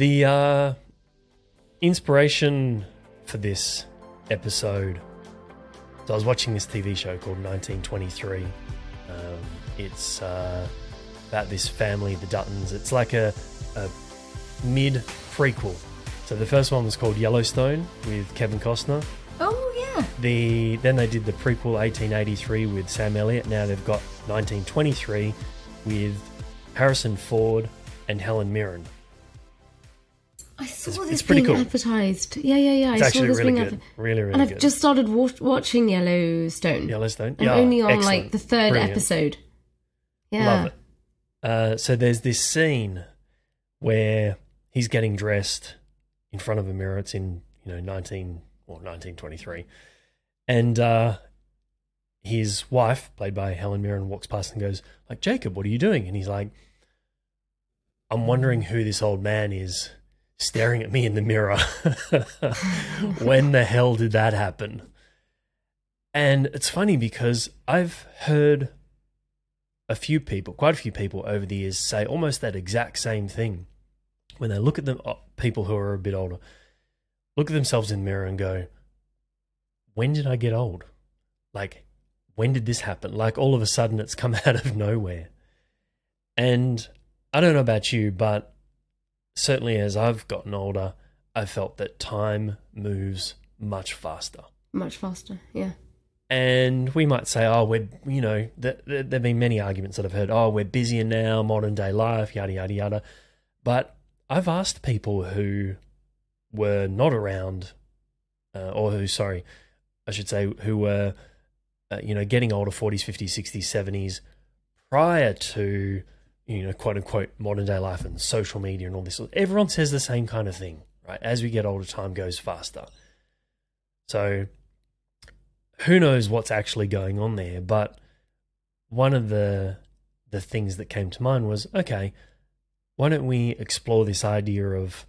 The uh, inspiration for this episode. So I was watching this TV show called 1923. Um, it's uh, about this family, the Duttons. It's like a, a mid prequel. So the first one was called Yellowstone with Kevin Costner. Oh yeah. The then they did the prequel 1883 with Sam Elliott. Now they've got 1923 with Harrison Ford and Helen Mirren. I saw It's- this it's pretty being cool. advertised. Yeah, yeah, yeah. It's I saw actually this really being good. Really, really and I've good. just started wa- watching Yellowstone. Yellowstone. I'm yeah, only on excellent. like the third Brilliant. episode. Yeah. Love it. Uh, so there's this scene where he's getting dressed in front of a mirror. It's in you know 19 or 1923, and uh, his wife, played by Helen Mirren, walks past and goes like, "Jacob, what are you doing?" And he's like, "I'm wondering who this old man is." Staring at me in the mirror. when the hell did that happen? And it's funny because I've heard a few people, quite a few people over the years say almost that exact same thing when they look at them, uh, people who are a bit older, look at themselves in the mirror and go, when did I get old? Like, when did this happen? Like, all of a sudden it's come out of nowhere. And I don't know about you, but certainly as I've gotten older, I felt that time moves much faster. Much faster. Yeah. And we might say, oh, we're, you know, th- th- there have been many arguments that I've heard, oh, we're busier now, modern day life, yada, yada, yada. But I've asked people who were not around, uh, or who, sorry, I should say, who were, uh, you know, getting older, 40s, 50s, 60s, 70s, prior to, you know, quote unquote, modern day life and social media and all this. Everyone says the same kind of thing, right? As we get older, time goes faster. So, who knows what's actually going on there but one of the the things that came to mind was okay why don't we explore this idea of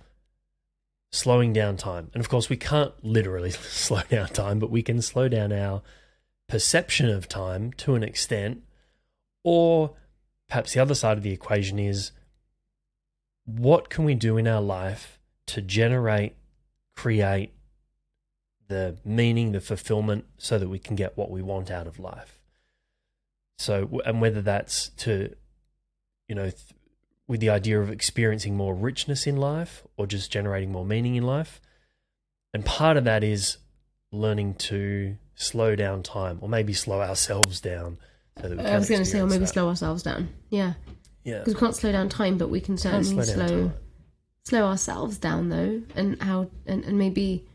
slowing down time and of course we can't literally slow down time but we can slow down our perception of time to an extent or perhaps the other side of the equation is what can we do in our life to generate create the meaning, the fulfillment, so that we can get what we want out of life. So, and whether that's to, you know, th- with the idea of experiencing more richness in life or just generating more meaning in life. And part of that is learning to slow down time or maybe slow ourselves down. So that we I was going to say, or maybe that. slow ourselves down. Yeah. Yeah. Because we can't slow down time, but we can certainly slow slow slow ourselves down though, and how and, and maybe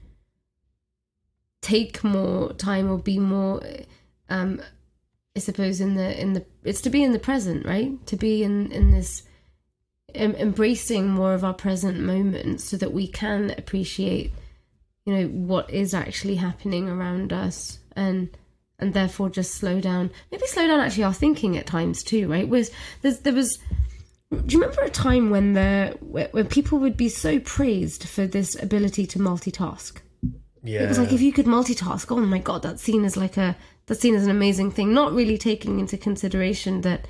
take more time or be more. Um, I suppose in the in the it's to be in the present, right? To be in in this em- embracing more of our present moment, so that we can appreciate, you know, what is actually happening around us, and and therefore just slow down. Maybe slow down actually our thinking at times too, right? Was there's there was do you remember a time when the where, where people would be so praised for this ability to multitask? Yeah. It was like if you could multitask, oh my god, that's seen as like a that's seen as an amazing thing. Not really taking into consideration that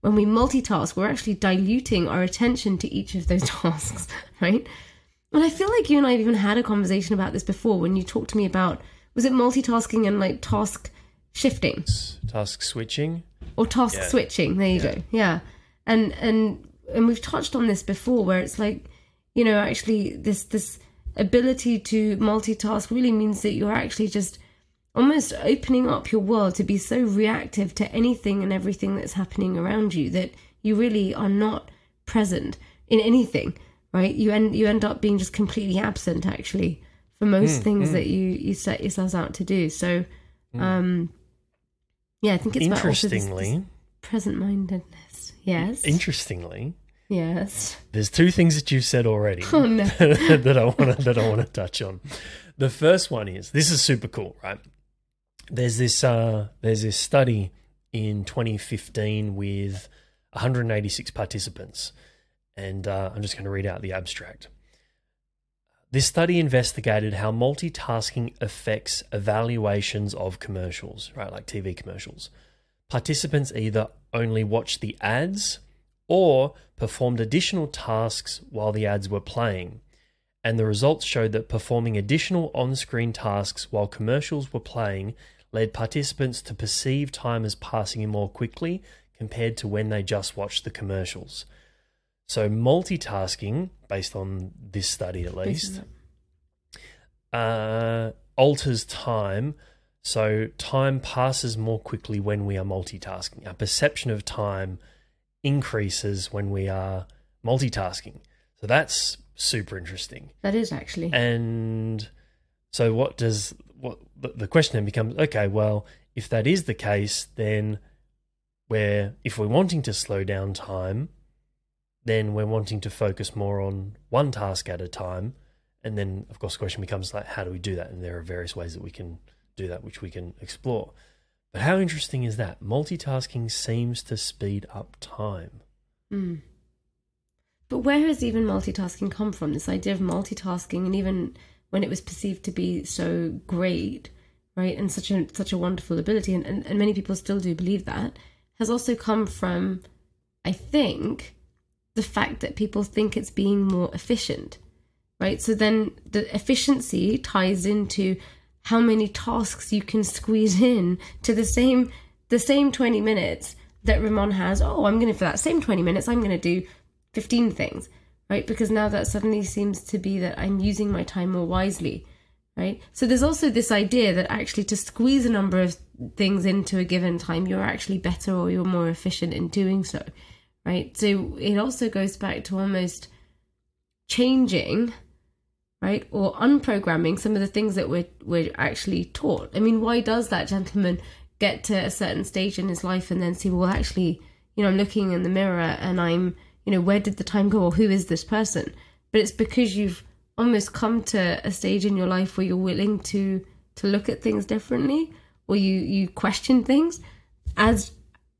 when we multitask, we're actually diluting our attention to each of those tasks, right? And I feel like you and I have even had a conversation about this before when you talked to me about was it multitasking and like task shifting task switching. or task Yeah. switching. There you Yeah. go. Yeah, and and and we've touched on this before, where it's like, you know, actually this this ability to multitask really means that you're actually just almost opening up your world to be so reactive to anything and everything that's happening around you that you really are not present in anything right you end you end up being just completely absent actually for most hmm, things hmm. that you you set yourselves out to do so hmm. um yeah i think it's about also this- this Interestingly, present mindedness yes interestingly, yes there's two things that you've said already oh no that I want to that I want to touch on. The first one is this is super cool, right? There's this uh, there's this study in 2015 with 186 participants, and uh, I'm just going to read out the abstract. This study investigated how multitasking affects evaluations of commercials, right, like TV commercials. Participants either only watched the ads or performed additional tasks while the ads were playing. And the results showed that performing additional on screen tasks while commercials were playing led participants to perceive time as passing more quickly compared to when they just watched the commercials. So, multitasking, based on this study at least, uh, alters time. So, time passes more quickly when we are multitasking. Our perception of time increases when we are multitasking. So, that's super interesting. That is actually. And so, what does what the question then becomes? Okay, well, if that is the case, then where if we're wanting to slow down time, then we're wanting to focus more on one task at a time. And then, of course, the question becomes like, how do we do that? And there are various ways that we can do that, which we can explore. But how interesting is that? Multitasking seems to speed up time. Mm. But where has even multitasking come from? This idea of multitasking, and even when it was perceived to be so great, right, and such a such a wonderful ability, and, and, and many people still do believe that, has also come from, I think, the fact that people think it's being more efficient, right? So then the efficiency ties into how many tasks you can squeeze in to the same the same 20 minutes that Ramon has. Oh, I'm going to for that same 20 minutes, I'm going to do 15 things, right? Because now that suddenly seems to be that I'm using my time more wisely, right? So there's also this idea that actually to squeeze a number of things into a given time, you're actually better or you're more efficient in doing so, right? So it also goes back to almost changing, right, or unprogramming some of the things that we're we're actually taught. I mean, why does that gentleman get to a certain stage in his life and then see, well, actually, you know, I'm looking in the mirror and I'm you know, where did the time go or who is this person? But it's because you've almost come to a stage in your life where you're willing to to look at things differently or you you question things as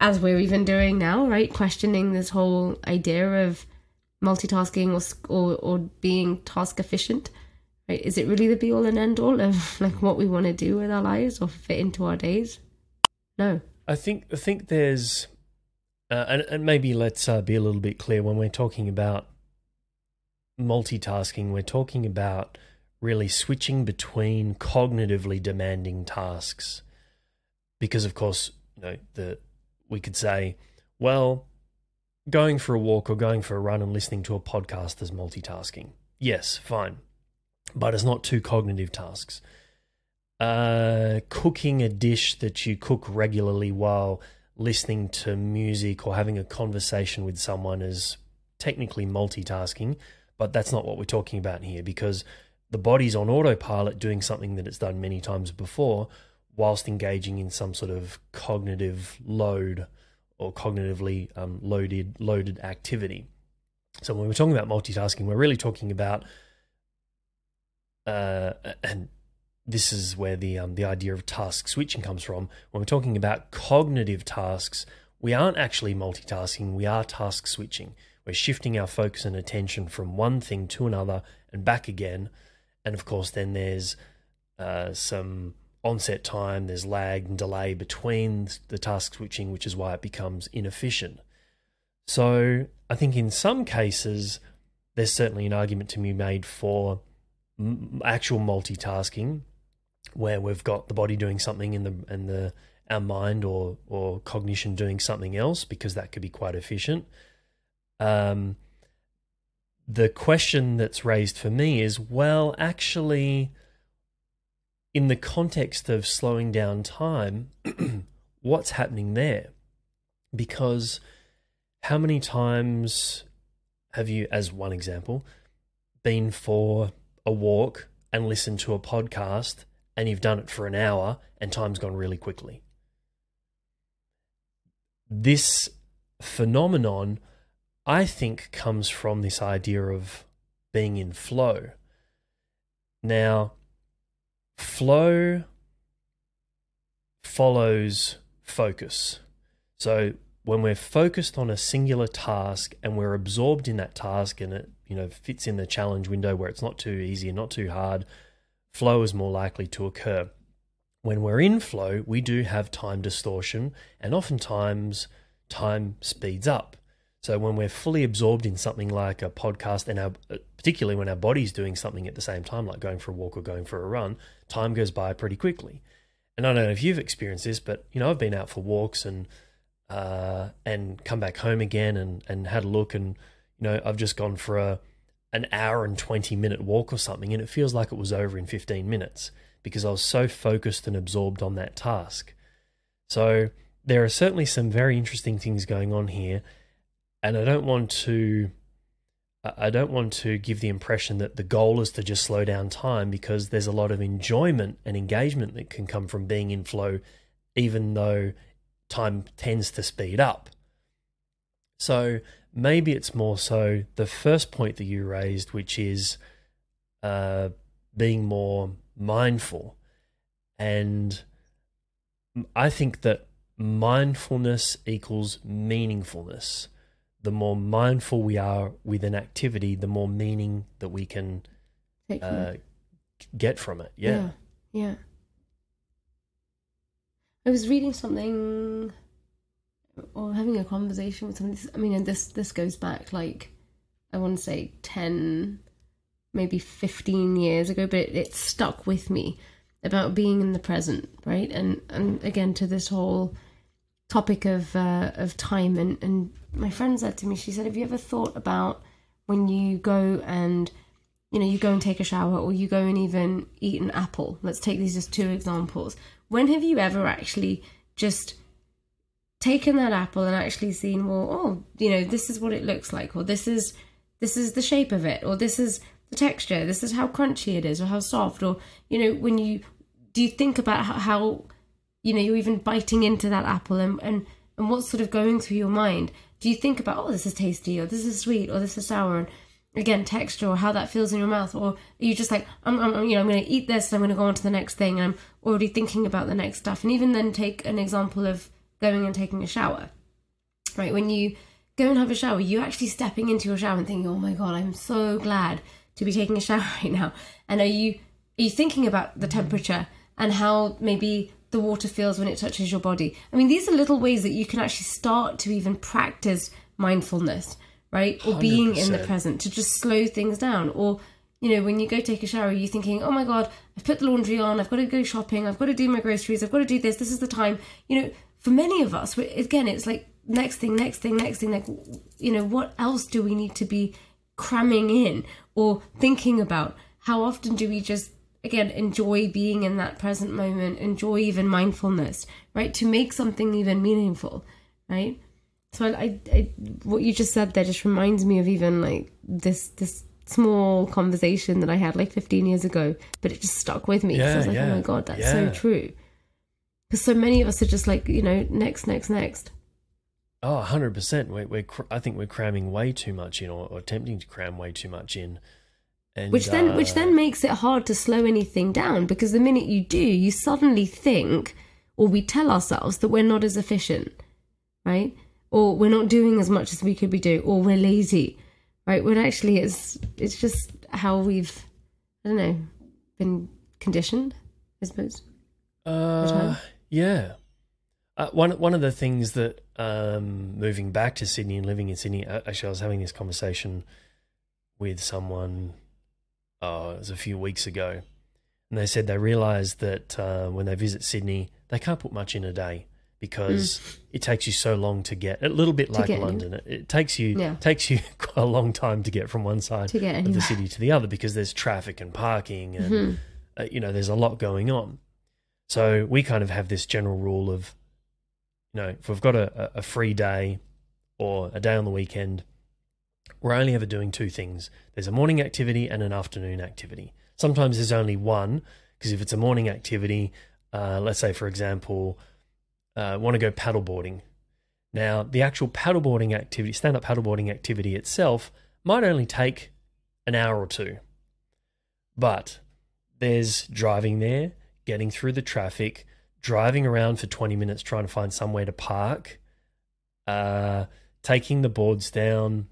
as we're even doing now, right? Questioning this whole idea of multitasking or or, or being task efficient. Right? Is it really the be all and end all of like what we want to do with our lives or fit into our days? No. I think I think there's uh, and, and, maybe let's uh, be a little bit clear when we're talking about multitasking, we're talking about really switching between cognitively demanding tasks. Because, of course, you know, the, we could say, well, going for a walk or going for a run and listening to a podcast is multitasking. Yes, fine. But it's not two cognitive tasks. Uh, cooking a dish that you cook regularly while listening to music or having a conversation with someone is technically multitasking, but that's not what we're talking about here because the body's on autopilot doing something that it's done many times before whilst engaging in some sort of cognitive load or cognitively um, loaded loaded activity. So when we're talking about multitasking, we're really talking about uh, and this is where the um, the idea of task switching comes from. When we're talking about cognitive tasks, we aren't actually multitasking. We are task switching. We're shifting our focus and attention from one thing to another and back again. And of course, then there's uh, some onset time. There's lag and delay between the task switching, which is why it becomes inefficient. So I think in some cases, there's certainly an argument to be made for actual multitasking where we've got the body doing something and the and the our mind or or cognition doing something else because that could be quite efficient. Um, the question that's raised for me is well, actually, in the context of slowing down time, what's happening there? Because how many times have you, as one example, been for a walk and listened to a podcast and you've done it for an hour and time's gone really quickly. This phenomenon, I think, comes from this idea of being in flow. Now, flow follows focus. So when we're focused on a singular task and we're absorbed in that task and it you know fits in the challenge window where it's not too easy and not too hard flow is more likely to occur. When we're in flow, we do have time distortion, and oftentimes time speeds up. So when we're fully absorbed in something like a podcast, and our, particularly when our body's doing something at the same time, like going for a walk or going for a run, time goes by pretty quickly. And I don't know if you've experienced this, but you know I've been out for walks and uh, and come back home again and and had a look, and you know I've just gone for a an hour and twenty minute walk or something, and it feels like it was over in fifteen minutes because I was so focused and absorbed on that task. So there are certainly some very interesting things going on here, and I don't want to I don't want to give the impression that the goal is to just slow down time because there's a lot of enjoyment and engagement that can come from being in flow, even though time tends to speed up. So maybe it's more so the first point that you raised, which is uh, being more mindful. And I think that mindfulness equals meaningfulness. The more mindful we are with an activity, the more meaning that we can uh, get from it. Yeah. yeah. Yeah. I was reading something or having a conversation with someone. I mean, and this this goes back like I want to say ten, maybe fifteen years ago, but it, it stuck with me about being in the present, right? And and again to this whole topic of uh, of time and and my friend said to me, she said, "Have you ever thought about when you go and you know you go and take a shower or you go and even eat an apple? Let's take these as two examples. When have you ever actually just taken that apple and actually seen, well, oh, you know, this is what it looks like, or this is this is the shape of it, or this is the texture, this is how crunchy it is, or how soft, or you know, when you do you think about how, how you know you're even biting into that apple and, and and what's sort of going through your mind. Do you think about oh this is tasty or this is sweet or this is sour? And again texture or how that feels in your mouth. Or are you just like I'm, I'm you know I'm going to eat this and I'm going to go on to the next thing and I'm already thinking about the next stuff. And even then take an example of going and taking a shower right? When you go and have a shower you're actually stepping into your shower and thinking oh my god I'm so glad to be taking a shower right now. And are you are you thinking about the temperature and how maybe the water feels when it touches your body. I mean, these are little ways that you can actually start to even practice mindfulness, right? Or 100%. being in the present to just slow things down. Or, you know, when you go take a shower, you're thinking, oh my God, I've put the laundry on, I've got to go shopping, I've got to do my groceries, I've got to do this, this is the time. You know, for many of us, again, it's like next thing, next thing, next thing. Like, you know, what else do we need to be cramming in or thinking about? How often do we just again enjoy being in that present moment enjoy even mindfulness right to make something even meaningful right so I, I, what you just said there just reminds me of even like this this small conversation that I had like 15 years ago, but it just stuck with me. Yeah, I was like, yeah, oh my god, that's yeah. so true. Because so many of us are just like, you know, next, next, next. Oh, 100%. We're, we're I think we're cramming way too much in, or, or attempting to cram way too much in. And, which then uh, which then makes it hard to slow anything down because the minute you do, you suddenly think, or we tell ourselves that we're not as efficient, right? Or we're not doing as much as we could be doing, or we're lazy, right? When actually it's it's just how we've I don't know been conditioned, I suppose. Uh, yeah. Uh, one one of the things that um, moving back to Sydney and living in Sydney, actually, I was having this conversation with someone oh, it was a few weeks ago, and they said they realised that uh, when they visit Sydney, they can't put much in a day because mm. it takes you so long to get a little bit like London. It, it, takes you yeah. takes you quite a long time to get from one side of the city to the other because there's traffic and parking and mm-hmm. uh, you know there's a lot going on. So we kind of have this general rule of, you know, if we've got a, a free day or a day on the weekend, we're only ever doing two things there's a morning activity and an afternoon activity. Sometimes there's only one, because if it's a morning activity, uh, let's say, for example, uh, want to go paddleboarding. Now, the actual paddleboarding activity, stand up paddleboarding activity itself, might only take an hour or two. But there's driving there, getting through the traffic, driving around for 20 minutes trying to find somewhere to park, uh, taking the boards down,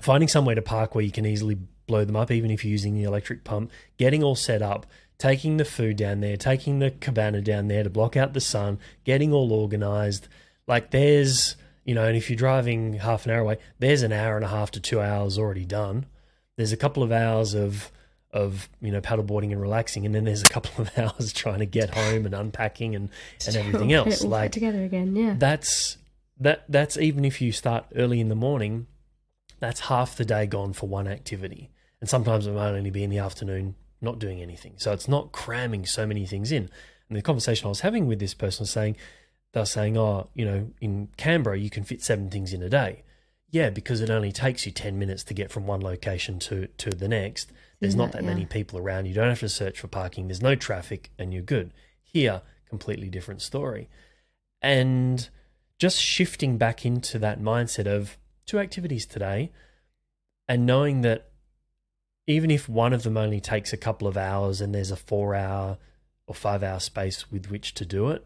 finding somewhere to park where you can easily blow them up, even if you're using the electric pump, getting all set up, taking the food down there, taking the cabana down there to block out the sun, getting all organized. Like there's You know, and if you're driving half an hour away, there's an hour and a half to two hours already done. There's a couple of hours of of you know paddleboarding and relaxing, and then there's a couple of hours trying to get home and unpacking and and everything else. Like together again. Yeah. that's that that's even if you start early in the morning, that's half the day gone for one activity. And sometimes it might only be in the afternoon not doing anything. So it's not cramming so many things in. And the conversation I was having with this person was saying they're saying, Oh, you know, in Canberra you can fit seven things in a day. Yeah, because it only takes you ten minutes to get from one location to to the next. There's not that, that yeah. many people around. You don't have to search for parking. There's no traffic and you're good. Here, completely different story. And just shifting back into that mindset of two activities today and knowing that even if one of them only takes a couple of hours and there's a four hour or five hour space with which to do it,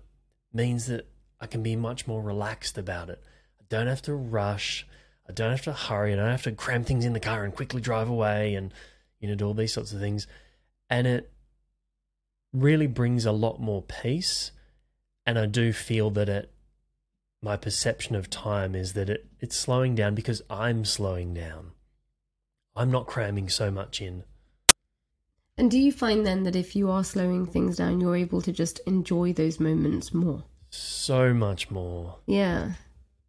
means that I can be much more relaxed about it. I don't have to rush. I don't have to hurry. And I don't have to cram things in the car and quickly drive away and, you know, do all these sorts of things. And it really brings a lot more peace. And I do feel that it, my perception of time is that it, it's slowing down because I'm slowing down. I'm not cramming so much in. And do you find then that if you are slowing things down, you're able to just enjoy those moments more? So much more. Yeah.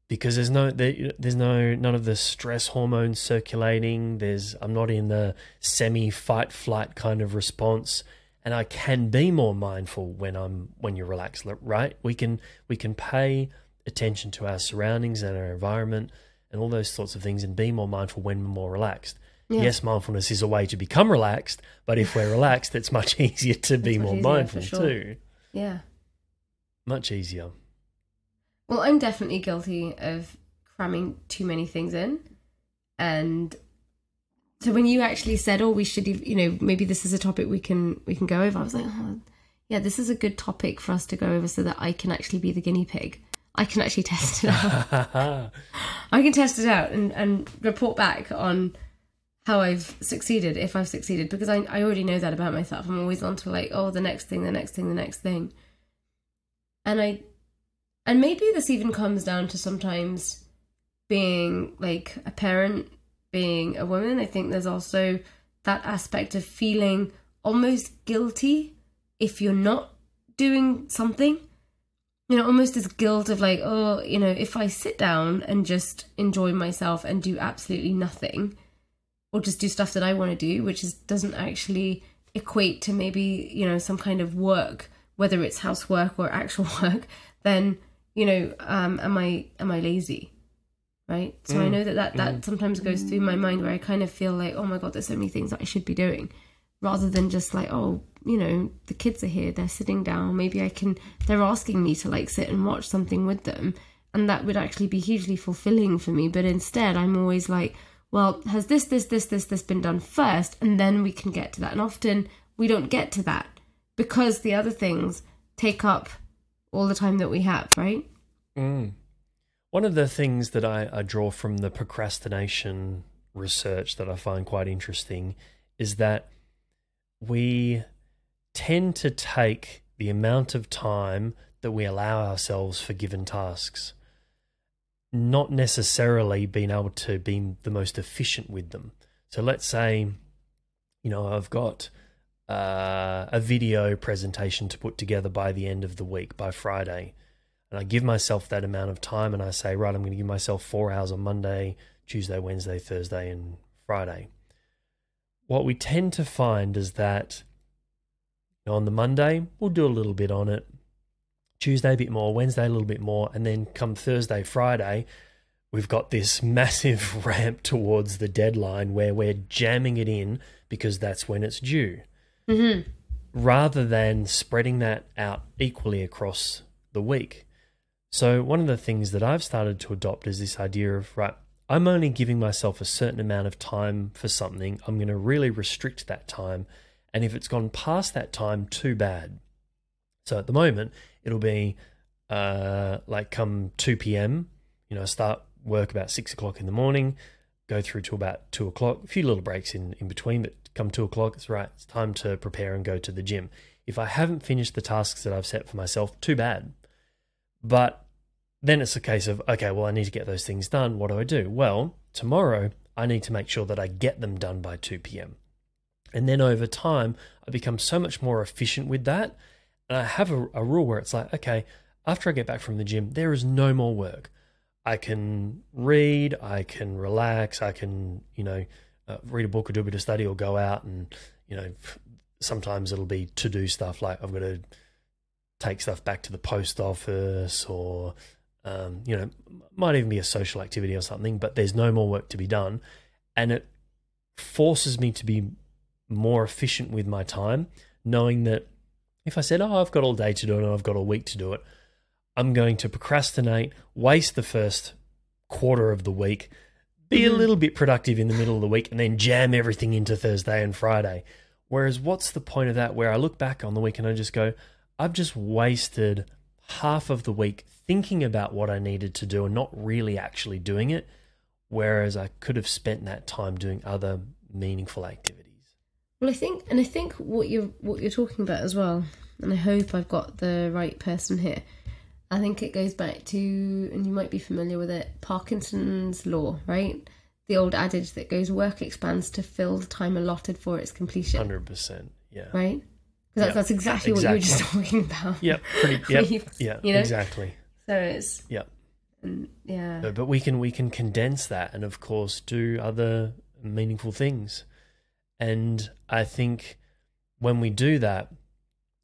because there's no there, there's no none of the stress hormones circulating there's i'm not in the semi fight flight kind of response and i can be more mindful when i'm when you're relaxed right we can we can pay attention to our surroundings and our environment and all those sorts of things and be more mindful when we're more relaxed Yeah. yes mindfulness is a way to become relaxed but if we're relaxed it's much easier to be more mindful sure. too Yeah. much easier Well, I'm definitely guilty of cramming too many things in. And so when you actually said, "Oh, we should," you know, maybe this is a topic we can we can go over, I was like, oh, "Yeah, this is a good topic for us to go over, so that I can actually be the guinea pig. I can actually test it out. I can test it out and and report back on." How I've succeeded, if I've succeeded, because I, I already know that about myself. I'm always on to like, oh, the next thing, the next thing, the next thing. And I and maybe this even comes down to sometimes being like a parent being a woman i think there's also that aspect of feeling almost guilty if you're not doing something you know almost this guilt of like oh you know if i sit down and just enjoy myself and do absolutely nothing or just do stuff that i want to do which is doesn't actually equate to maybe you know some kind of work whether it's housework or actual work then you know um am i am i lazy right? So i Mm, know that that, that sometimes goes through my mind where i kind of feel like oh my god there's so many things that i should be doing rather than just like oh you know the kids are here they're sitting down maybe i can they're asking me to like sit and watch something with them. And that would actually be hugely fulfilling for me. But instead i'm always like well has this this this this this been done first? And then we can get to that. And often we don't get to that because the other things take up all the time that we have right? Mm. One of the things that I, I draw from the procrastination research that I find quite interesting is that we tend to take the amount of time that we allow ourselves for given tasks, not necessarily being able to be the most efficient with them. So let's say, you know, I've got uh, a video presentation to put together by the end of the week, by Friday and I give myself that amount of time and I say, right, I'm going to give myself four hours on Monday, Tuesday, Wednesday, Thursday, and Friday. What we tend to find is that on the Monday, we'll do a little bit on it, Tuesday, a bit more, Wednesday, a little bit more, and then come Thursday, Friday, we've got this massive ramp towards the deadline where we're jamming it in because that's when it's due mm-hmm. rather than spreading that out equally across the week. So, one of the things that I've started to adopt is this idea of, right, I'm only giving myself a certain amount of time for something. I'm going to really restrict that time. And if it's gone past that time, too bad. So, at the moment, it'll be uh, like come 2 p.m., you know, start work about six o'clock in the morning, go through to about two o'clock, a few little breaks in, in between, but come two o'clock, it's right, it's time to prepare and go to the gym. If I haven't finished the tasks that I've set for myself, too bad. But then it's a case of, okay, well, I need to get those things done. What do I do? Well, tomorrow I need to make sure that I get them done by 2 p.m. And then over time, I become so much more efficient with that. And I have a, a rule where it's like, okay, after I get back from the gym, there is no more work. I can read, I can relax, I can, you know, uh, read a book or do a bit of study or go out and, you know, sometimes it'll be to do stuff like I've got to take stuff back to the post office or um, you know might even be a social activity or something but there's no more work to be done and it forces me to be more efficient with my time knowing that if i said oh i've got all day to do it and i've got a week to do it i'm going to procrastinate waste the first quarter of the week be a Mhm. little bit productive in the middle of the week and then jam everything into thursday and friday whereas what's the point of that where i look back on the week and i just go I've just wasted half of the week thinking about what I needed to do and not really actually doing it, whereas I could have spent that time doing other meaningful activities. Well, I think, and I think what you're what you're talking about as well, and I hope I've got the right person here. I think it goes back to, and you might be familiar with it, Parkinson's law, right? The old adage that goes, "Work expands to fill the time allotted for its completion," 100%. Yeah. right? Because that's, Yeah, that's exactly, what you were just talking about. Yep. Pretty, yep. You- yeah. you know? Exactly. So it's, Yep. and yeah, But, but we can we can condense that and of course do other meaningful things. And I think when we do that,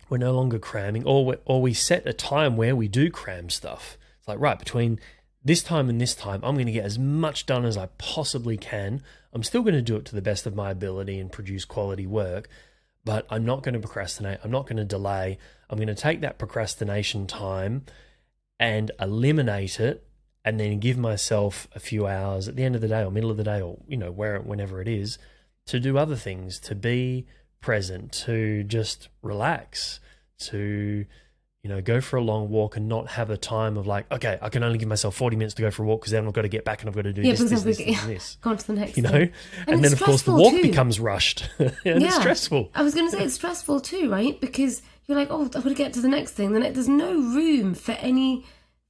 we're no longer cramming, or we, or we set a time where we do cram stuff. It's like right between this time and this time, I'm going to get as much done as I possibly can. I'm still going to do it to the best of my ability and produce quality work, but I'm not going to procrastinate. I'm not going to delay. I'm going to take that procrastination time and eliminate it and then give myself a few hours at the end of the day or middle of the day or you know where whenever it is to do other things to be present to just relax to you know go for a long walk and not have a time of like okay i can only give myself 40 minutes to go for a walk because then i've got to get back and i've got to do Yeah, this this, this, this, this go on to the next you know thing. and, And then of course the walk too. becomes rushed and it's stressful I was going to say it's stressful too, right? Because you're like, oh, I've got to get to the next thing. Then there's no room for any,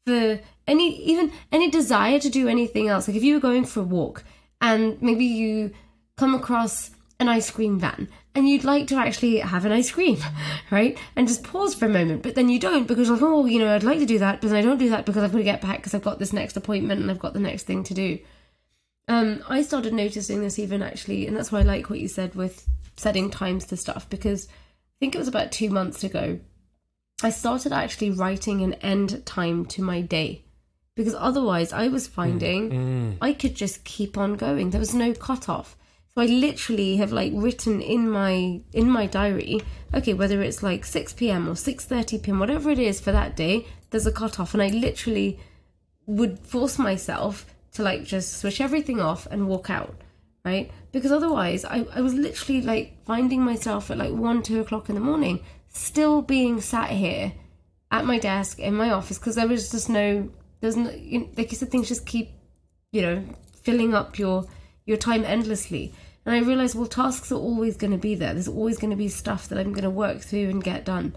for any, even any desire to do anything else. Like if you were going for a walk and maybe you come across an ice cream van and you'd like to actually have an ice cream, right? And just pause for a moment, but then you don't because you're like, oh, you know, I'd like to do that, but then I don't do that because I've got to get back because I've got this next appointment and I've got the next thing to do. Um, I started noticing this even actually, and that's why I like what you said with setting times to stuff because I think it was about two months ago. I started actually writing an end time to my day because otherwise I was finding Mm. I could just keep on going. There was no cutoff. So I literally have like written in my in my diary, okay, whether it's like six PM or six thirty PM, whatever it is for that day, there's a cutoff. And I literally would force myself to like just switch everything off and walk out. Right? Because otherwise I, I was literally like finding myself at like one, two o'clock in the morning, still being sat here at my desk in my office because there was just no there's no you know, like you said things just keep you know filling up your your time endlessly and i realized well tasks are always going to be there there's always going to be stuff that i'm going to work through and get done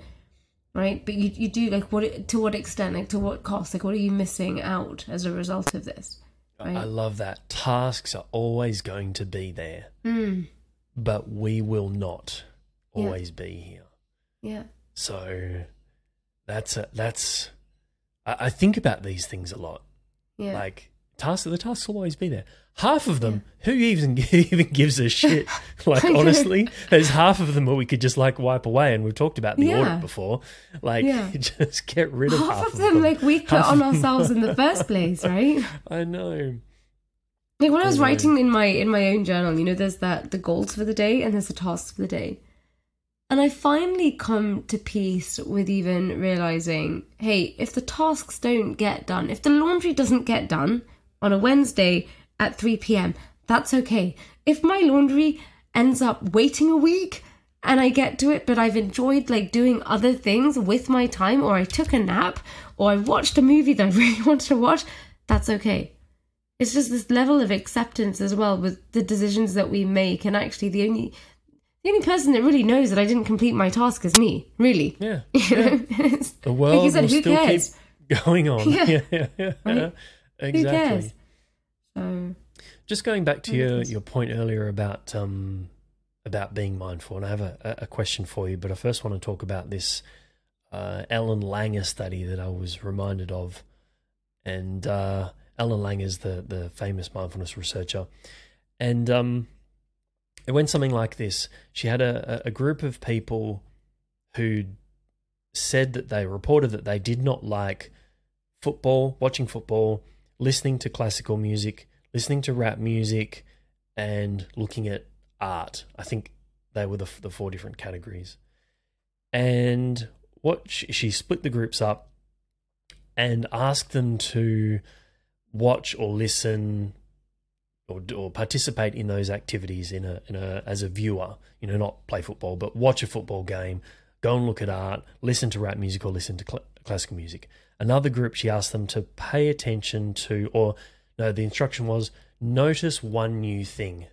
right but you, you do like what to what extent like to what cost like what are you missing out as a result of this I love that. Tasks are always going to be there, mm, but we will not Yeah. always be here. yeah So that's a, that's. I, I think about these things a lot. yeah Like tasks, the tasks will always be there. Half of them, who even who even gives a shit? Like honestly, there's half of them where we could just like wipe away, and we've talked about the Yeah. audit before. Like Yeah. just get rid of half, half of them like we put Half on ourselves in the first place right I know. Like when I was writing in my in my own journal, you know, there's that the goals for the day and there's the tasks for the day. And I finally come to peace with even realizing, hey, if the tasks don't get done, if the laundry doesn't get done on a Wednesday at 3 p.m., that's okay. If my laundry ends up waiting a week and I get to it, but I've enjoyed like doing other things with my time, or I took a nap, or I watched a movie that I really wanted to watch, that's okay it's just this level of acceptance as well with the decisions that we make and actually the only the only person that really knows that I didn't complete my task is me, really. Yeah. It's- The world like said, will still cares? keep going on. Yeah. yeah, yeah, Right? exactly. So Just going back to your, your point earlier about um, about being mindful, and I have a, a question for you, but I first want to talk about this uh, Ellen Langer study that I was reminded of, and uh, Ellen Langer is the the famous mindfulness researcher, and um, it went something like this: she had a, a group of people who said that they reported that they did not like football, watching football, listening to classical music, listening to rap music, and looking at art. I think they were the, the four different categories. And what she, she split the groups up and asked them to watch or listen or, or participate in those activities in a, in a as a viewer. You know, not play football, but watch a football game, go and look at art, listen to rap music or listen to cl- classical music. Another group, she asked them to pay attention to, or no, the instruction was notice one new thing,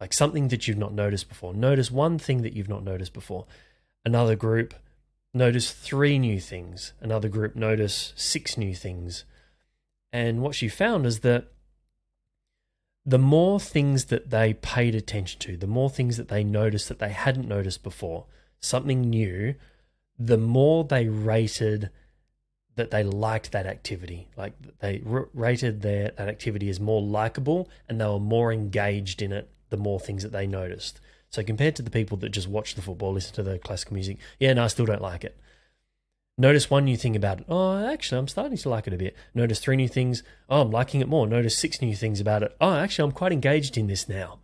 like something that you've not noticed before. Notice one thing that you've not noticed before. Another group, notice three new things. Another group, notice six new things. And what she found is that the more things that they paid attention to, the more things that they noticed that they hadn't noticed before, something new, the more they rated that they liked that activity. Like they r- rated their that activity as more likable, and they were more engaged in it. The more things that they noticed. So compared to the people that just watch the football, listen to the classical music, yeah, no, I still don't like it. Notice one new thing about it. Oh, actually, I'm starting to like it a bit. Notice three new things. Oh, I'm liking it more. Notice six new things about it. Oh, actually, I'm quite engaged in this now.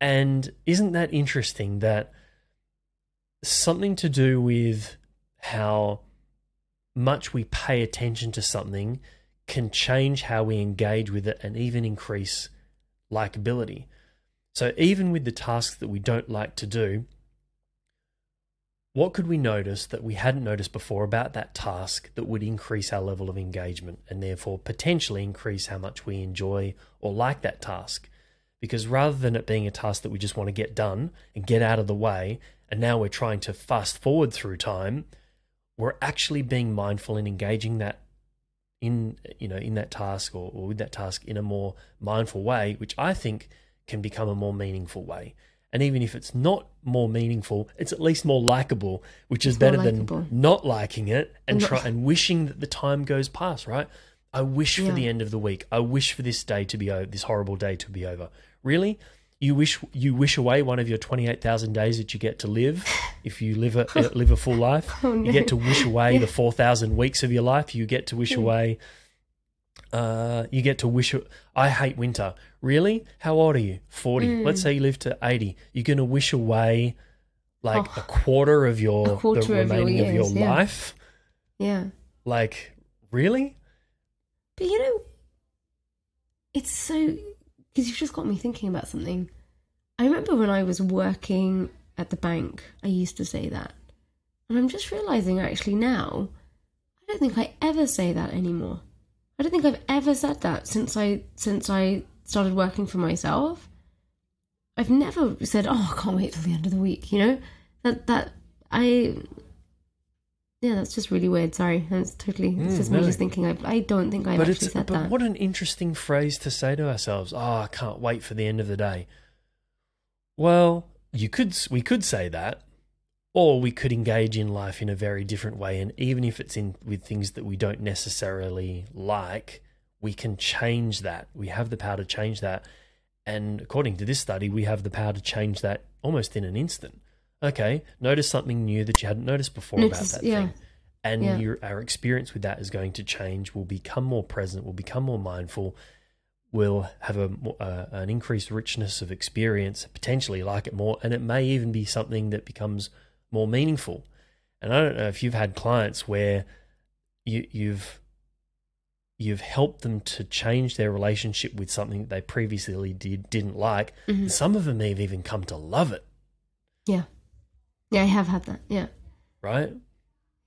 And isn't that interesting that something to do with how much we pay attention to something can change how we engage with it and even increase likability. So, even with the tasks that we don't like to do, what could we notice that we hadn't noticed before about that task that would increase our level of engagement and therefore potentially increase how much we enjoy or like that task? Because rather than it being a task that we just want to get done and get out of the way, and now we're trying to fast forward through time, we're actually being mindful and engaging that in you know in that task or, or with that task in a more mindful way, which I think can become a more meaningful way. And even if it's not more meaningful, it's at least more likable, which is It's better than not liking it and And not- try and wishing that the time goes past, right? I wish for Yeah. the end of the week. I wish for this day to be over, this horrible day to be over. Really? You wish you wish away one of your twenty eight thousand days that you get to live if you live a uh, live a full life. Oh, You get to wish away Yeah. the four thousand weeks of your life. You get to wish Hmm. away. Uh, you get to wish. I hate winter. Really? How old are you? Forty. Hmm. Let's say you live to eighty. You're going to wish away like Oh. a quarter of your quarter the of your remaining of your, yeah. life. yeah. Like really? But you know, it's so because you've just got me thinking about something. I remember when I was working at the bank, I used to say that, and I'm just realizing actually now, I don't think I ever say that anymore. I don't think I've ever said that since I since I started working for myself. I've never said, "Oh, I can't wait till the end of the week." You know, that that I. Yeah, that's just really weird. Sorry, that's totally. It's Mm, just no. me just thinking. I I don't think I've but actually it's said but that. what an interesting phrase to say to ourselves. Oh, I can't wait for the end of the day. Well, you could we could say that, or we could engage in life in a very different way, and even if it's in with things that we don't necessarily like, we can change that. We have the power to change that, and according to this study, we have the power to change that almost in an instant. Okay, notice something new that you hadn't noticed before Notice- about that yeah. thing and Yeah. your our experience with that is going to change. We'll become more present. We'll become more mindful. We'll have a uh, an increased richness of experience. Potentially like it more, and it may even be something that becomes more meaningful. And I don't know if you've had clients where you, you've you've helped them to change their relationship with something that they previously did didn't like. Mhm. Some of them have even come to love it. Yeah, yeah, I have had that. Yeah, Right?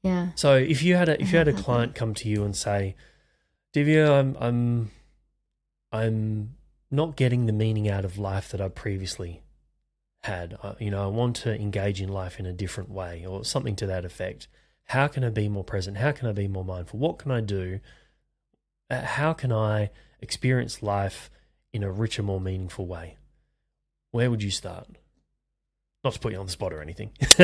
yeah. So if you had a if you had a client come to you and say, Divya, I'm I'm I'm not getting the meaning out of life that I previously had. I, you know, I want to engage in life in a different way or something to that effect. How can I be more present? How can I be more mindful? What can I do? Uh, how can I experience life in a richer, more meaningful way? Where would you start? Not to put you on the spot or anything.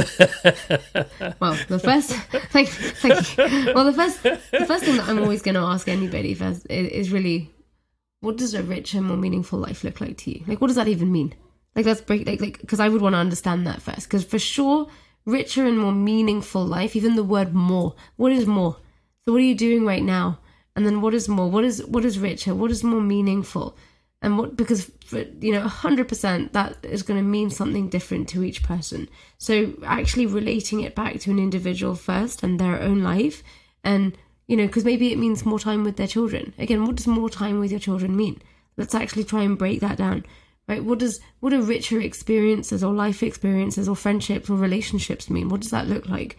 well, the first. Well, the first, the first thing that I'm always going to ask anybody first is, is really, what does a richer, more meaningful life look like to you? Like, what does that even mean? Like, let's break, like, like, because I would want to understand that first. Because for sure, richer and more meaningful life, even the word more, what is more? So, what are you doing right now? And then, what is more? What is what is richer? What is more meaningful? And what because you know 100% that is going to mean something different to each person. So actually relating it back to an individual first and their own life and you know because maybe it means more time with their children. Again what does more time with your children mean? Let's actually try and break that down right? What does what are richer experiences or life experiences or friendships or relationships mean? What does that look like?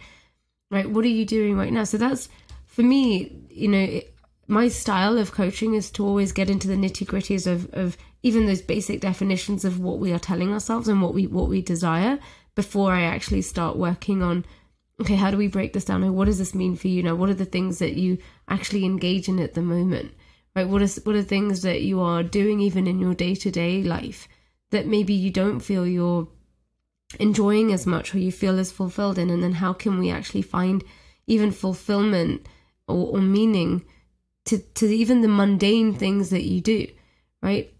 Right what are you doing right now? So that's for me you know it, my style of coaching is to always get into the nitty gritties of, of even those basic definitions of what we are telling ourselves and what we what we desire before I actually start working on okay how do we break this down? What does this mean for you? Now what are the things that you actually engage in at the moment? Right? What is what are things that you are doing even in your day-to-day life that maybe you don't feel you're enjoying as much or you feel as fulfilled in? And then how can we actually find even fulfillment or, or meaning to, to even the mundane things that you do, right?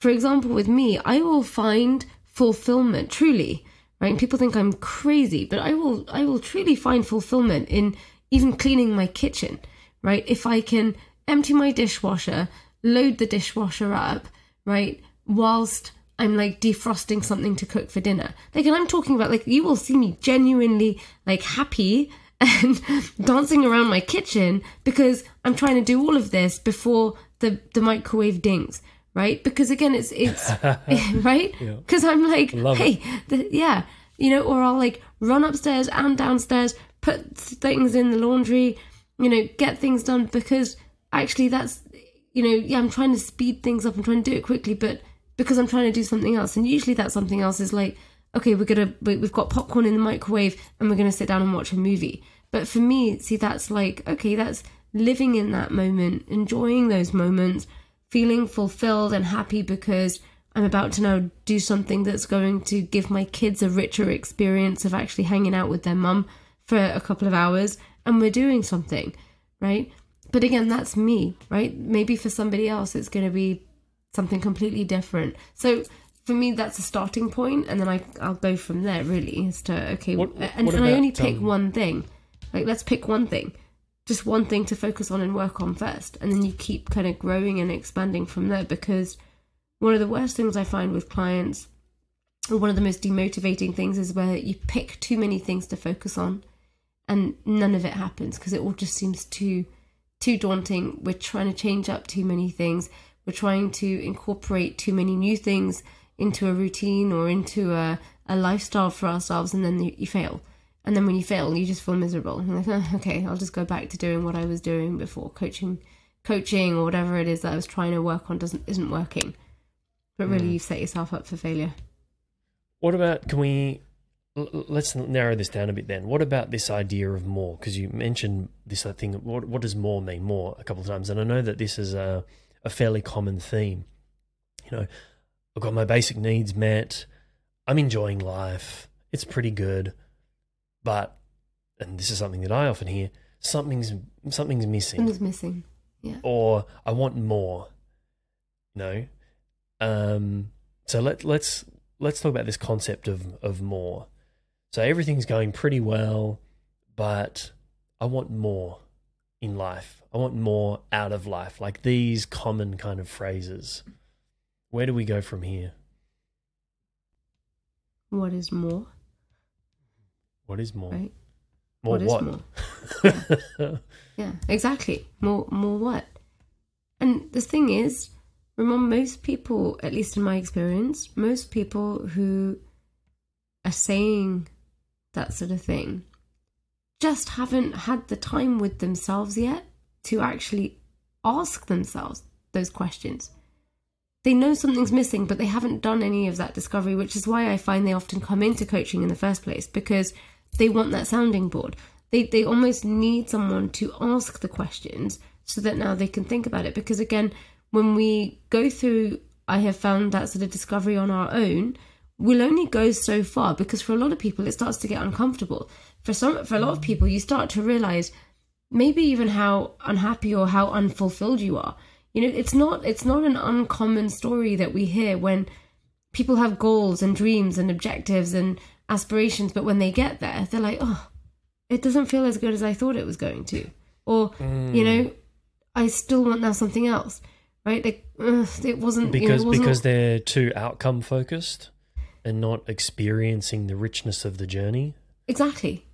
For example, with me, I will find fulfillment truly, right? People think I'm crazy, but I will I will truly find fulfillment in even cleaning my kitchen, right? If I can empty my dishwasher, load the dishwasher up, right, whilst I'm like defrosting something to cook for dinner. Like, and I'm talking about like you will see me genuinely like happy and dancing around my kitchen because I'm trying to do all of this before the the microwave dings, right? Because again, it's it's right because yeah. I'm like, Love hey, the, yeah, you know, or I'll like run upstairs and downstairs, put things in the laundry, you know, get things done because actually that's you know, yeah, I'm trying to speed things up, I'm trying to do it quickly, but because I'm trying to do something else, and usually that something else is like okay, we're gonna we've got popcorn in the microwave and we're gonna sit down and watch a movie. But for me, see, that's like okay, that's living in that moment, enjoying those moments, feeling fulfilled and happy because I'm about to now do something that's going to give my kids a richer experience of actually hanging out with their mum for a couple of hours and we're doing something, right? But again, that's me, right? Maybe for somebody else, it's going to be something completely different. So for me that's a starting point and then I, i'll go from there really as to okay what, and, what and i only pick um, one thing like let's pick one thing just one thing to focus on and work on first and then you keep kind of growing and expanding from there because one of the worst things i find with clients or one of the most demotivating things is where you pick too many things to focus on and none of it happens because it all just seems too too daunting. We're trying to change up too many things. We're trying to incorporate too many new things into a routine or into a, a lifestyle for ourselves and then you, you fail and then when you fail you just feel miserable. Like oh, okay i'll just go back to doing what i was doing before. Coaching coaching or whatever it is that i was trying to work on doesn't isn't working. But really mm. you've set yourself up for failure. What about can we let's narrow this down a bit then. What about this idea of more? Because you mentioned this thing what, what does more mean? More a couple of times. And i know that this is a, a fairly common theme. You know I've got my basic needs met. I'm enjoying life. It's pretty good. But, and this is something that I often hear, something's something's missing. Something's missing. Yeah. Or I want more. You know? Um, so let let's let's talk about this concept of of more. So everything's going pretty well, but I want more in life. I want more out of life. Like these common kind of phrases. Where do we go from here? What is more? What is more? Right? More what? what? more? yeah. yeah, exactly. More, more what? And the thing is, remember, most people, at least in my experience, most people who are saying that sort of thing just haven't had the time with themselves yet to actually ask themselves those questions they know something's missing, but they haven't done any of that discovery, which is why I find they often come into coaching in the first place because they want that sounding board. they they almost need someone to ask the questions so that now they can think about it. Because again when we go through i have found that sort of discovery on our own we'll only go so far because for a lot of people it starts to get uncomfortable. For some for a lot of mm. people you start to realize maybe even how unhappy or how unfulfilled you are. You know it's not it's not an uncommon story that we hear when people have goals and dreams and objectives and aspirations but when they get there they're like oh it doesn't feel as good as i thought it was going to or you know i still want now something else right like it wasn't you know, because it wasn't because they're too outcome focused and not experiencing the richness of the journey. Exactly.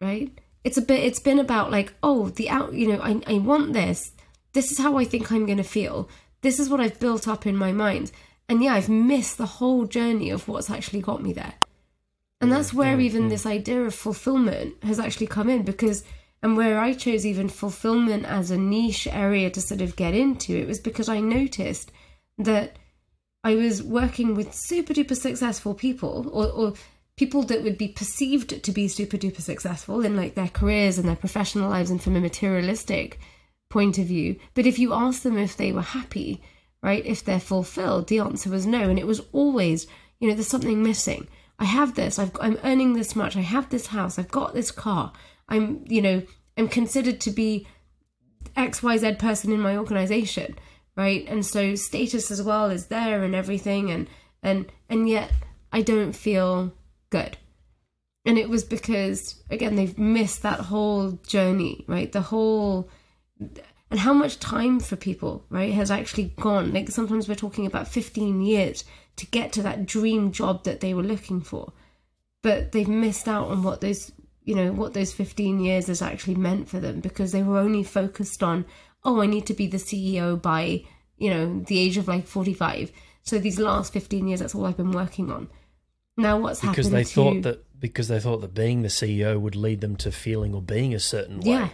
Right? It's a bit it's been about like, oh, the out you know, I I want this. This is how I think I'm gonna feel. This is what I've built up in my mind. And yeah, I've missed the whole journey of what's actually got me there. And that's where even this idea of fulfillment has actually come in because and where I chose even fulfillment as a niche area to sort of get into, it was because I noticed that I was working with super duper successful people or, or people that would be perceived to be super duper successful in like their careers and their professional lives and from a materialistic point of view. But if you ask them if they were happy, right, if they're fulfilled, the answer was no. And it was always, you know, there's something missing. I have this, I've, I'm earning this much, I have this house, I've got this car, I'm, you know, I'm considered to be XYZ person in my organization right? And so status as well is there and everything and and and yet i don't feel good. And it was because again they've missed that whole journey right? The whole and how much time for people right has actually gone? Like sometimes we're talking about 15 years to get to that dream job that they were looking for. But they've missed out on what those you know what those 15 years has actually meant for them because they were only focused on oh i need to be the ceo by you know the age of like 45 so these last 15 years that's all i've been working on. Now what's because happened they to, thought that because they thought that being the CEO would lead them to feeling or being a certain way. yeah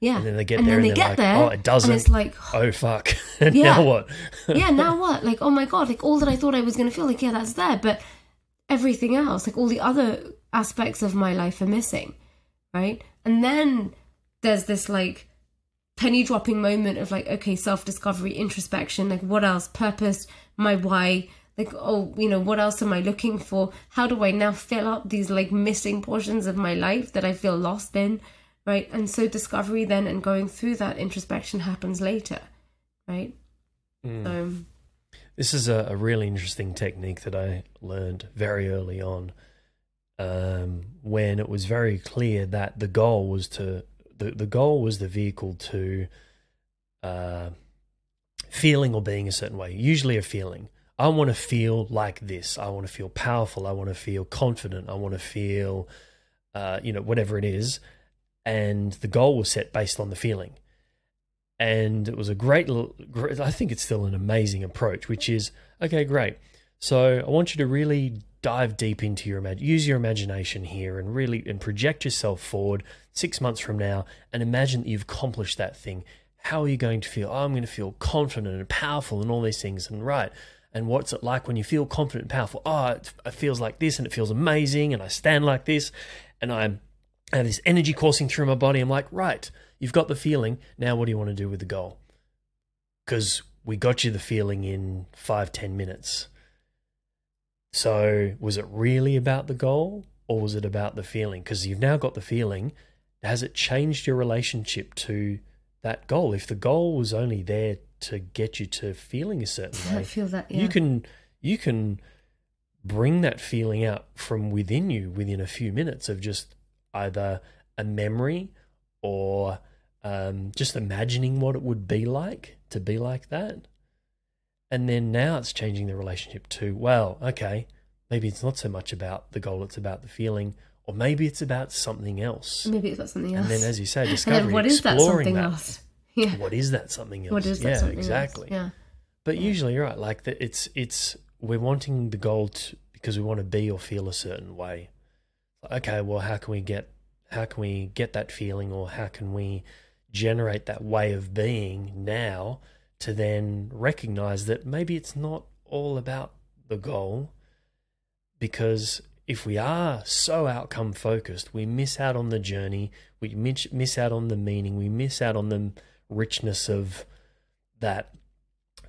yeah And then they get and there then and they get like, there "Oh, it doesn't." and it's like Oh fuck! and Yeah. now what? yeah now what like oh my god like all that i thought i was going to feel like yeah that's there but everything else like all the other aspects of my life are missing right and then there's this like penny dropping moment of like okay self discovery introspection like what else purpose my why like oh you know what else am i looking for how do i now fill up these like missing portions of my life that i feel lost in right and so discovery then and going through that introspection happens later right Mm. so This is a, a really interesting technique that I learned very early on, um, when it was very clear that the goal was to the, the goal was the vehicle to uh, feeling or being a certain way. Usually, a feeling. I want to feel like this. I want to feel powerful. I want to feel confident. I want to feel, uh, you know, whatever it is. And the goal was set based on the feeling and it was a great, little- I think it's still an amazing approach, which is okay, great. So I want you to really dive deep into your imag, use your imagination here, and really and project yourself forward six months from now, and imagine that you've accomplished that thing. How are you going to feel? Oh, I'm going to feel confident and powerful, and all these things. And right, and what's it like when you feel confident and powerful? Oh, it, it feels like this, and it feels amazing, and I stand like this, and I'm I have this energy coursing through my body. I'm like, right, you've got the feeling. Now, what do you want to do with the goal? Because we got you the feeling in five, ten minutes. So, was it really about the goal or was it about the feeling? Because you've now got the feeling. Has it changed your relationship to that goal? If the goal was only there to get you to feeling a certain i way, feel that yeah you can you can bring that feeling out from within you within a few minutes of just either a memory or um, just imagining what it would be like to be like that and then now it's changing the relationship to well okay maybe it's not so much about the goal it's about the feeling or maybe it's about something else maybe it's about something else and then as you say then what is that something that. else yeah what is that something else what is that yeah something else? exactly yeah but Yeah. usually, you're right. Like that, it's it's we're wanting the goal to, because we want to be or feel a certain way. Okay, well, how can we get how can we get that feeling, or how can we generate that way of being now to then recognize that maybe it's not all about the goal, because if we are so outcome focused, we miss out on the journey, we miss, out on the meaning, we miss out on the richness of that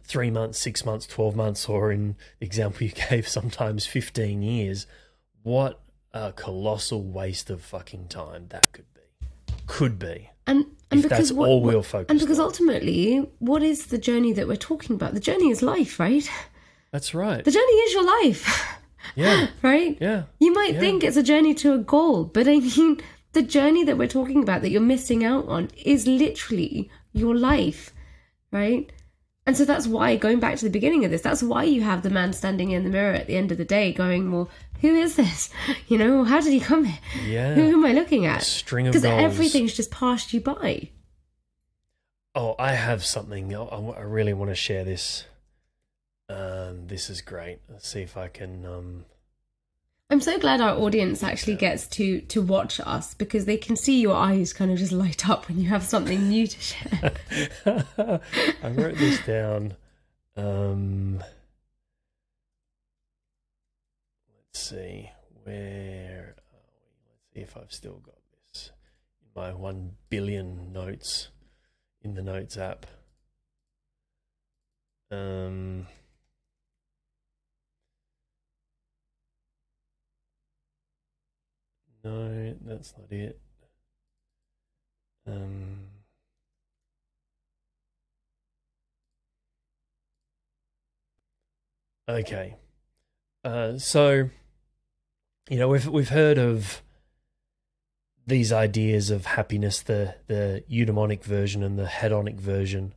three months, six months, 12 months, or in the example you gave, sometimes 15 years. What a colossal waste of fucking time that could be. Could be. And and If because that's what, all we're what- focused and because on. ultimately, what is the journey that we're talking about? The journey is life, right? That's right. The journey is your life, Yeah. right? Yeah. You might Yeah. think it's a journey to a goal, but I mean, the journey that we're talking about that you're missing out on is literally your life, right? And so that's why, going back to the beginning of this, that's why you have the man standing in the mirror at the end of the day going, Well, who is this? You know, how did he come here? Yeah. Who am I looking at? String of Because everything's just passed you by. Oh, I have something. I, I really want to share this. Um, this is great. Let's see if I can. Um, I'm so glad our audience actually gets to to watch us because they can see your eyes kind of just light up when you have something new to share. I wrote this down. Um, let's see where are we? Let's see if I've still got this in my one billion notes in the notes app. Um. No, that's not it. Um. Okay. Uh, so, you know, we've we've heard of these ideas of happiness, the the eudaimonic version and the hedonic version.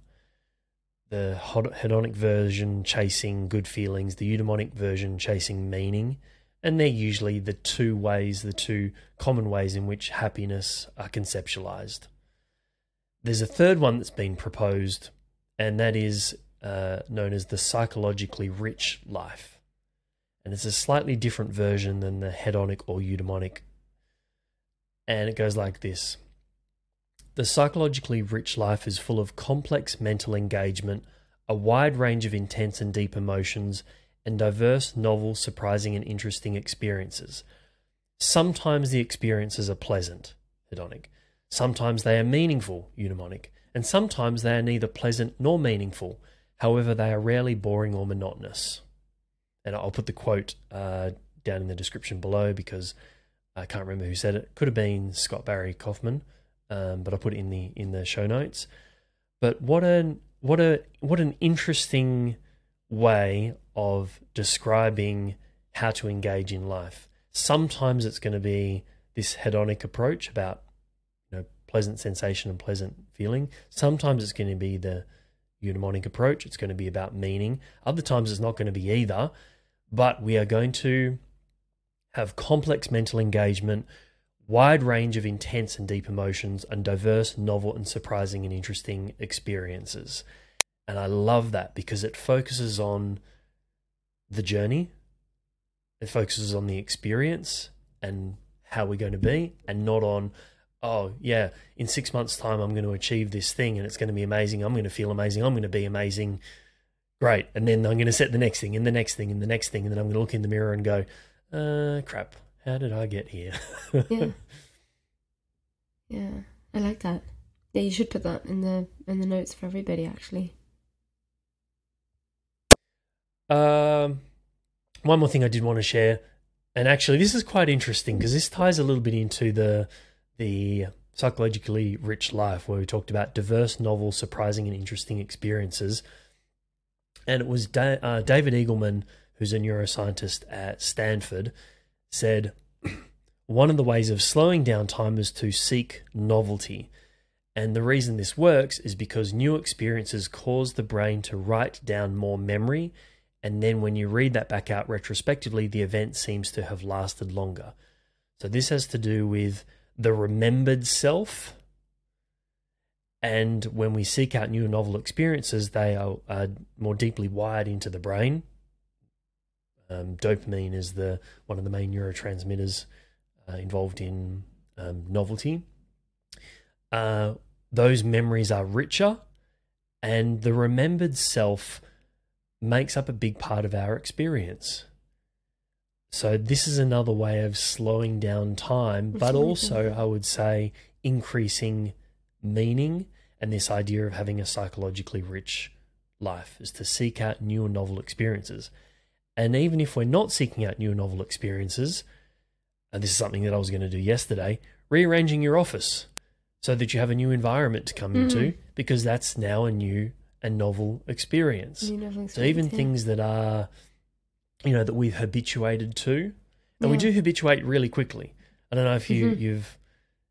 The hedonic version chasing good feelings, the eudaimonic version chasing meaning, and they're usually the two ways, the two common ways in which happiness are conceptualized. There's a third one that's been proposed, and that is uh, known as the psychologically rich life. And it's a slightly different version than the hedonic or eudaimonic. And it goes like this The psychologically rich life is full of complex mental engagement, a wide range of intense and deep emotions, and diverse, novel, surprising, and interesting experiences. Sometimes the experiences are pleasant, hedonic. Sometimes they are meaningful, eudaimonic. And sometimes they are neither pleasant nor meaningful. However, they are rarely boring or monotonous. And I'll put the quote uh, down in the description below because I can't remember who said it. Could have been Scott Barry Kaufman, um, but I'll put it in the in the show notes. But what an what a what an interesting way of describing how to engage in life. Sometimes it's going to be this hedonic approach about you know pleasant sensation and pleasant feeling. Sometimes it's going to be the eudaimonic approach. It's going to be about meaning. Other times it's not going to be either. But we are going to have complex mental engagement, wide range of intense and deep emotions, and diverse, novel, and surprising and interesting experiences. And I love that because it focuses on the journey, it focuses on the experience and how we're going to be, and not on, oh, yeah, in six months' time, I'm going to achieve this thing and it's going to be amazing. I'm going to feel amazing. I'm going to be amazing. Great. And then I'm going to set the next thing and the next thing and the next thing. And then I'm going to look in the mirror and go, uh, crap, how did I get here? Yeah. Yeah. I like that. Yeah, you should put that in the in the notes for everybody actually. Um, one more thing I did want to share, and actually this is quite interesting because this ties a little bit into the the psychologically rich life where we talked about diverse, novel, surprising, and interesting experiences. And it was da- uh, David Eagleman, who's a neuroscientist at Stanford, said one of the ways of slowing down time is to seek novelty. And the reason this works is because new experiences cause the brain to write down more memory and then when you read that back out retrospectively, the event seems to have lasted longer. So this has to do with the remembered self. And when we seek out new novel experiences, they are, are more deeply wired into the brain. Um, dopamine is the one of the main neurotransmitters uh, involved in um, novelty. Uh, those memories are richer, and the remembered self makes up a big part of our experience. So this is another way of slowing down time, but also I would say increasing meaning and this idea of having a psychologically rich life is to seek out new and novel experiences. And even if we're not seeking out new and novel experiences, and this is something that I was going to do yesterday, rearranging your office so that you have a new environment to come into mm-hmm. because that's now a new and novel experience. You know, So even yeah. things that are, you know, that we've habituated to, and we do habituate really quickly. I don't know if you Mhm. you've,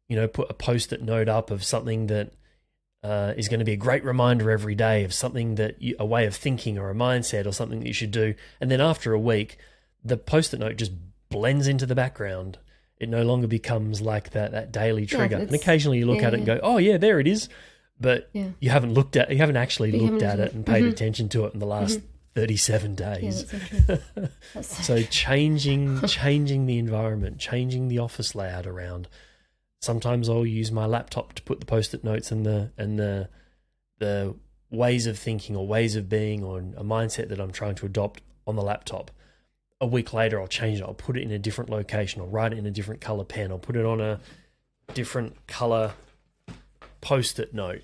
you know, put a post-it note up of something that uh, is going to be a great reminder every day of something that you, a way of thinking or a mindset or something that you should do, and then after a week, the post-it note just blends into the background. It no longer becomes like that that daily Yeah, trigger. and occasionally you look yeah, at it and go, "Oh yeah, there it is," but Yeah. you haven't looked at you haven't actually You looked haven't at it and paid Mhm. attention to it in the last 37 Yeah, days. that's so so changing changing the environment, changing the office layout around. Sometimes I'll use my laptop to put the post-it notes and the and the the ways of thinking or ways of being or a mindset that I'm trying to adopt on the laptop. A week later, I'll change it. I'll put it in a different location. I'll write it in a different color pen. I'll put it on a different color post-it note.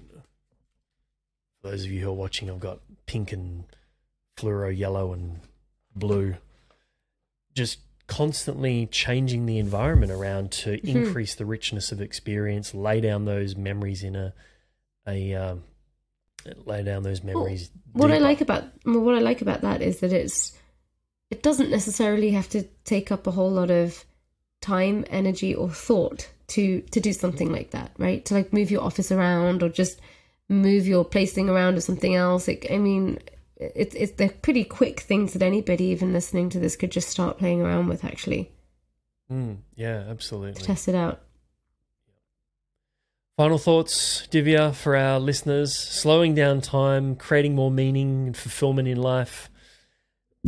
Those of you who are watching, I've got pink and fluoro yellow and blue. Just constantly changing the environment around to Mhm. increase the richness of experience, lay down those memories in a a um, lay down those memories. what I like about well, what I like about that is that it's it doesn't necessarily have to take up a whole lot of time, energy, or thought to to do something like that, right? To like move your office around or just move your placing around or something else. It, I mean, it's it's they're pretty quick things that anybody even listening to this could just start playing around with actually Mm, yeah, absolutely. test it out. Final thoughts, Divya, for our listeners: slowing down time, creating more meaning and fulfillment in life.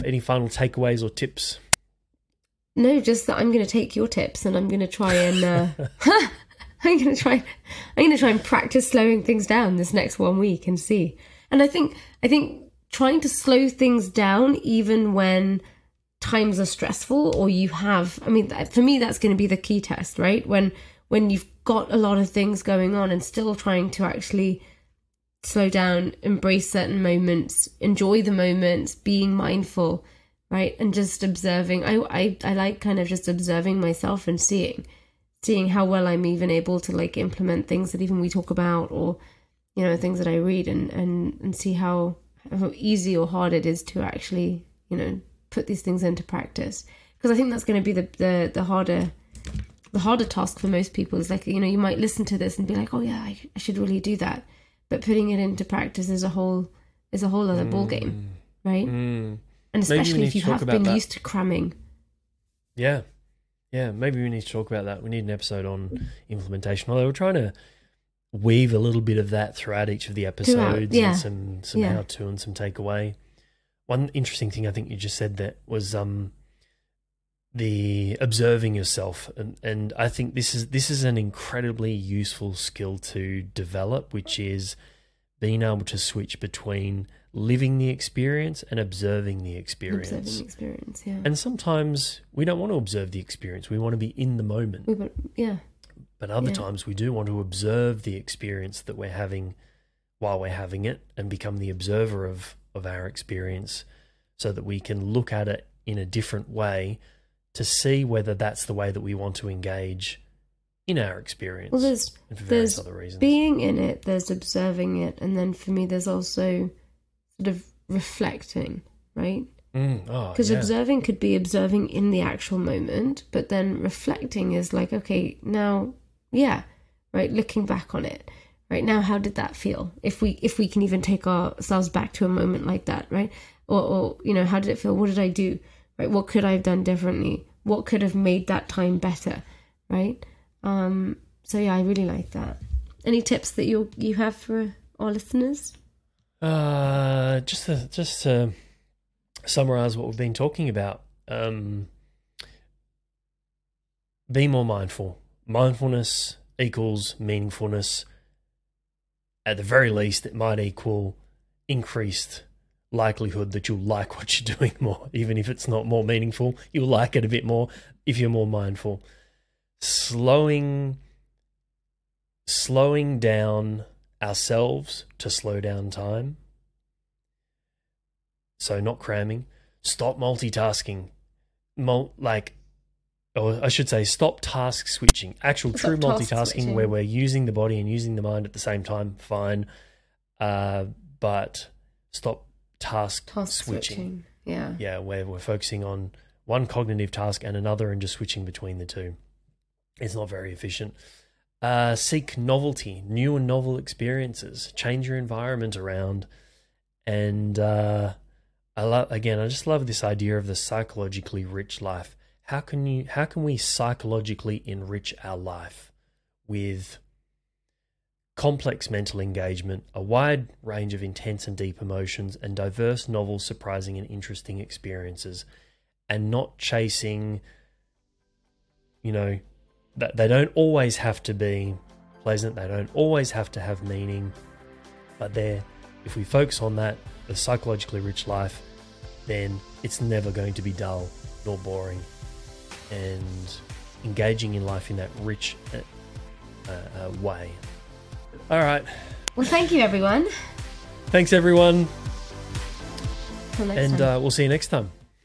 Any final takeaways or tips? No, just that I'm going to take your tips and I'm going to try and uh, I'm to try I'm to try and practice slowing things down this next one week and see. And I think I think trying to slow things down even when times are stressful or you have I mean for me that's going to be the key test, right? When when you've got a lot of things going on and still trying to actually slow down, embrace certain moments, enjoy the moments, being mindful, right? And just observing. I, I, I like kind of just observing myself and seeing, seeing how well I'm even able to like implement things that even we talk about or, you know, things that I read and, and, and see how, how easy or hard it is to actually, you know, put these things into practice. Because I think that's going to be the, the, the harder, the harder task for most people is like, you know, you might listen to this and be like, oh yeah, I, I should really do that but putting it into practice is a whole is a whole other ball game, right? Mm, And especially if you have been that. used to cramming. yeah, yeah. Maybe we need to talk about that. We need an episode on implementation. Although we're trying to weave a little bit of that throughout each of the episodes yeah. and some some Yeah. how to and some takeaway. One interesting thing I think you just said that was um the observing yourself and and I think this is this is an incredibly useful skill to develop which is being able to switch between living the experience and observing the experience. Observing the experience, yeah. And sometimes we don't want to observe the experience. We want to be in the moment. we went, yeah, But other Yeah. times we do want to observe the experience that we're having while we're having it and become the observer of, of our experience so that we can look at it in a different way to see whether that's the way that we want to engage in our experience well, there's there's other reasons. being in it, there's observing it, and then for me, there's also sort of reflecting, right? Mm, oh, Because yeah. observing could be observing in the actual moment, but then reflecting is like, okay, now, yeah, right, looking back on it, right now, how did that feel? If we if we can even take ourselves back to a moment like that, right? Or, or you know, how did it feel? What did I do? Right? What could I have done differently? What could have made that time better? Right? Um. So yeah, I really like that. Any tips that you you have for our listeners? Uh, just to, just to summarize what we've been talking about. Um, be more mindful. Mindfulness equals meaningfulness. At the very least, it might equal increased likelihood that you'll like what you're doing more, even if it's not more meaningful. You'll like it a bit more if you're more mindful. Slowing, slowing down ourselves to slow down time. So not cramming. Stop multitasking. Mul- like, or I should say, stop task switching. Actual Stop true multitasking switching. where we're using the body and using the mind at the same time. Fine, uh, but stop task, Task switching. switching. Yeah. Yeah, where we're focusing on one cognitive task and another and just switching between the two. It's not very efficient. Uh, seek novelty, new and novel experiences. Change your environment around, and uh, I love again. I just love this idea of the psychologically rich life. How can you? How can we psychologically enrich our life with complex mental engagement, a wide range of intense and deep emotions, and diverse, novel, surprising, and interesting experiences, and not chasing, you know, they don't always have to be pleasant, they don't always have to have meaning, but they're, if we focus on that, the psychologically rich life, then it's never going to be dull nor boring. And engaging in life in that rich uh, uh, way. All right. Well, thank you, everyone. Thanks, everyone. And uh, we'll see you next time.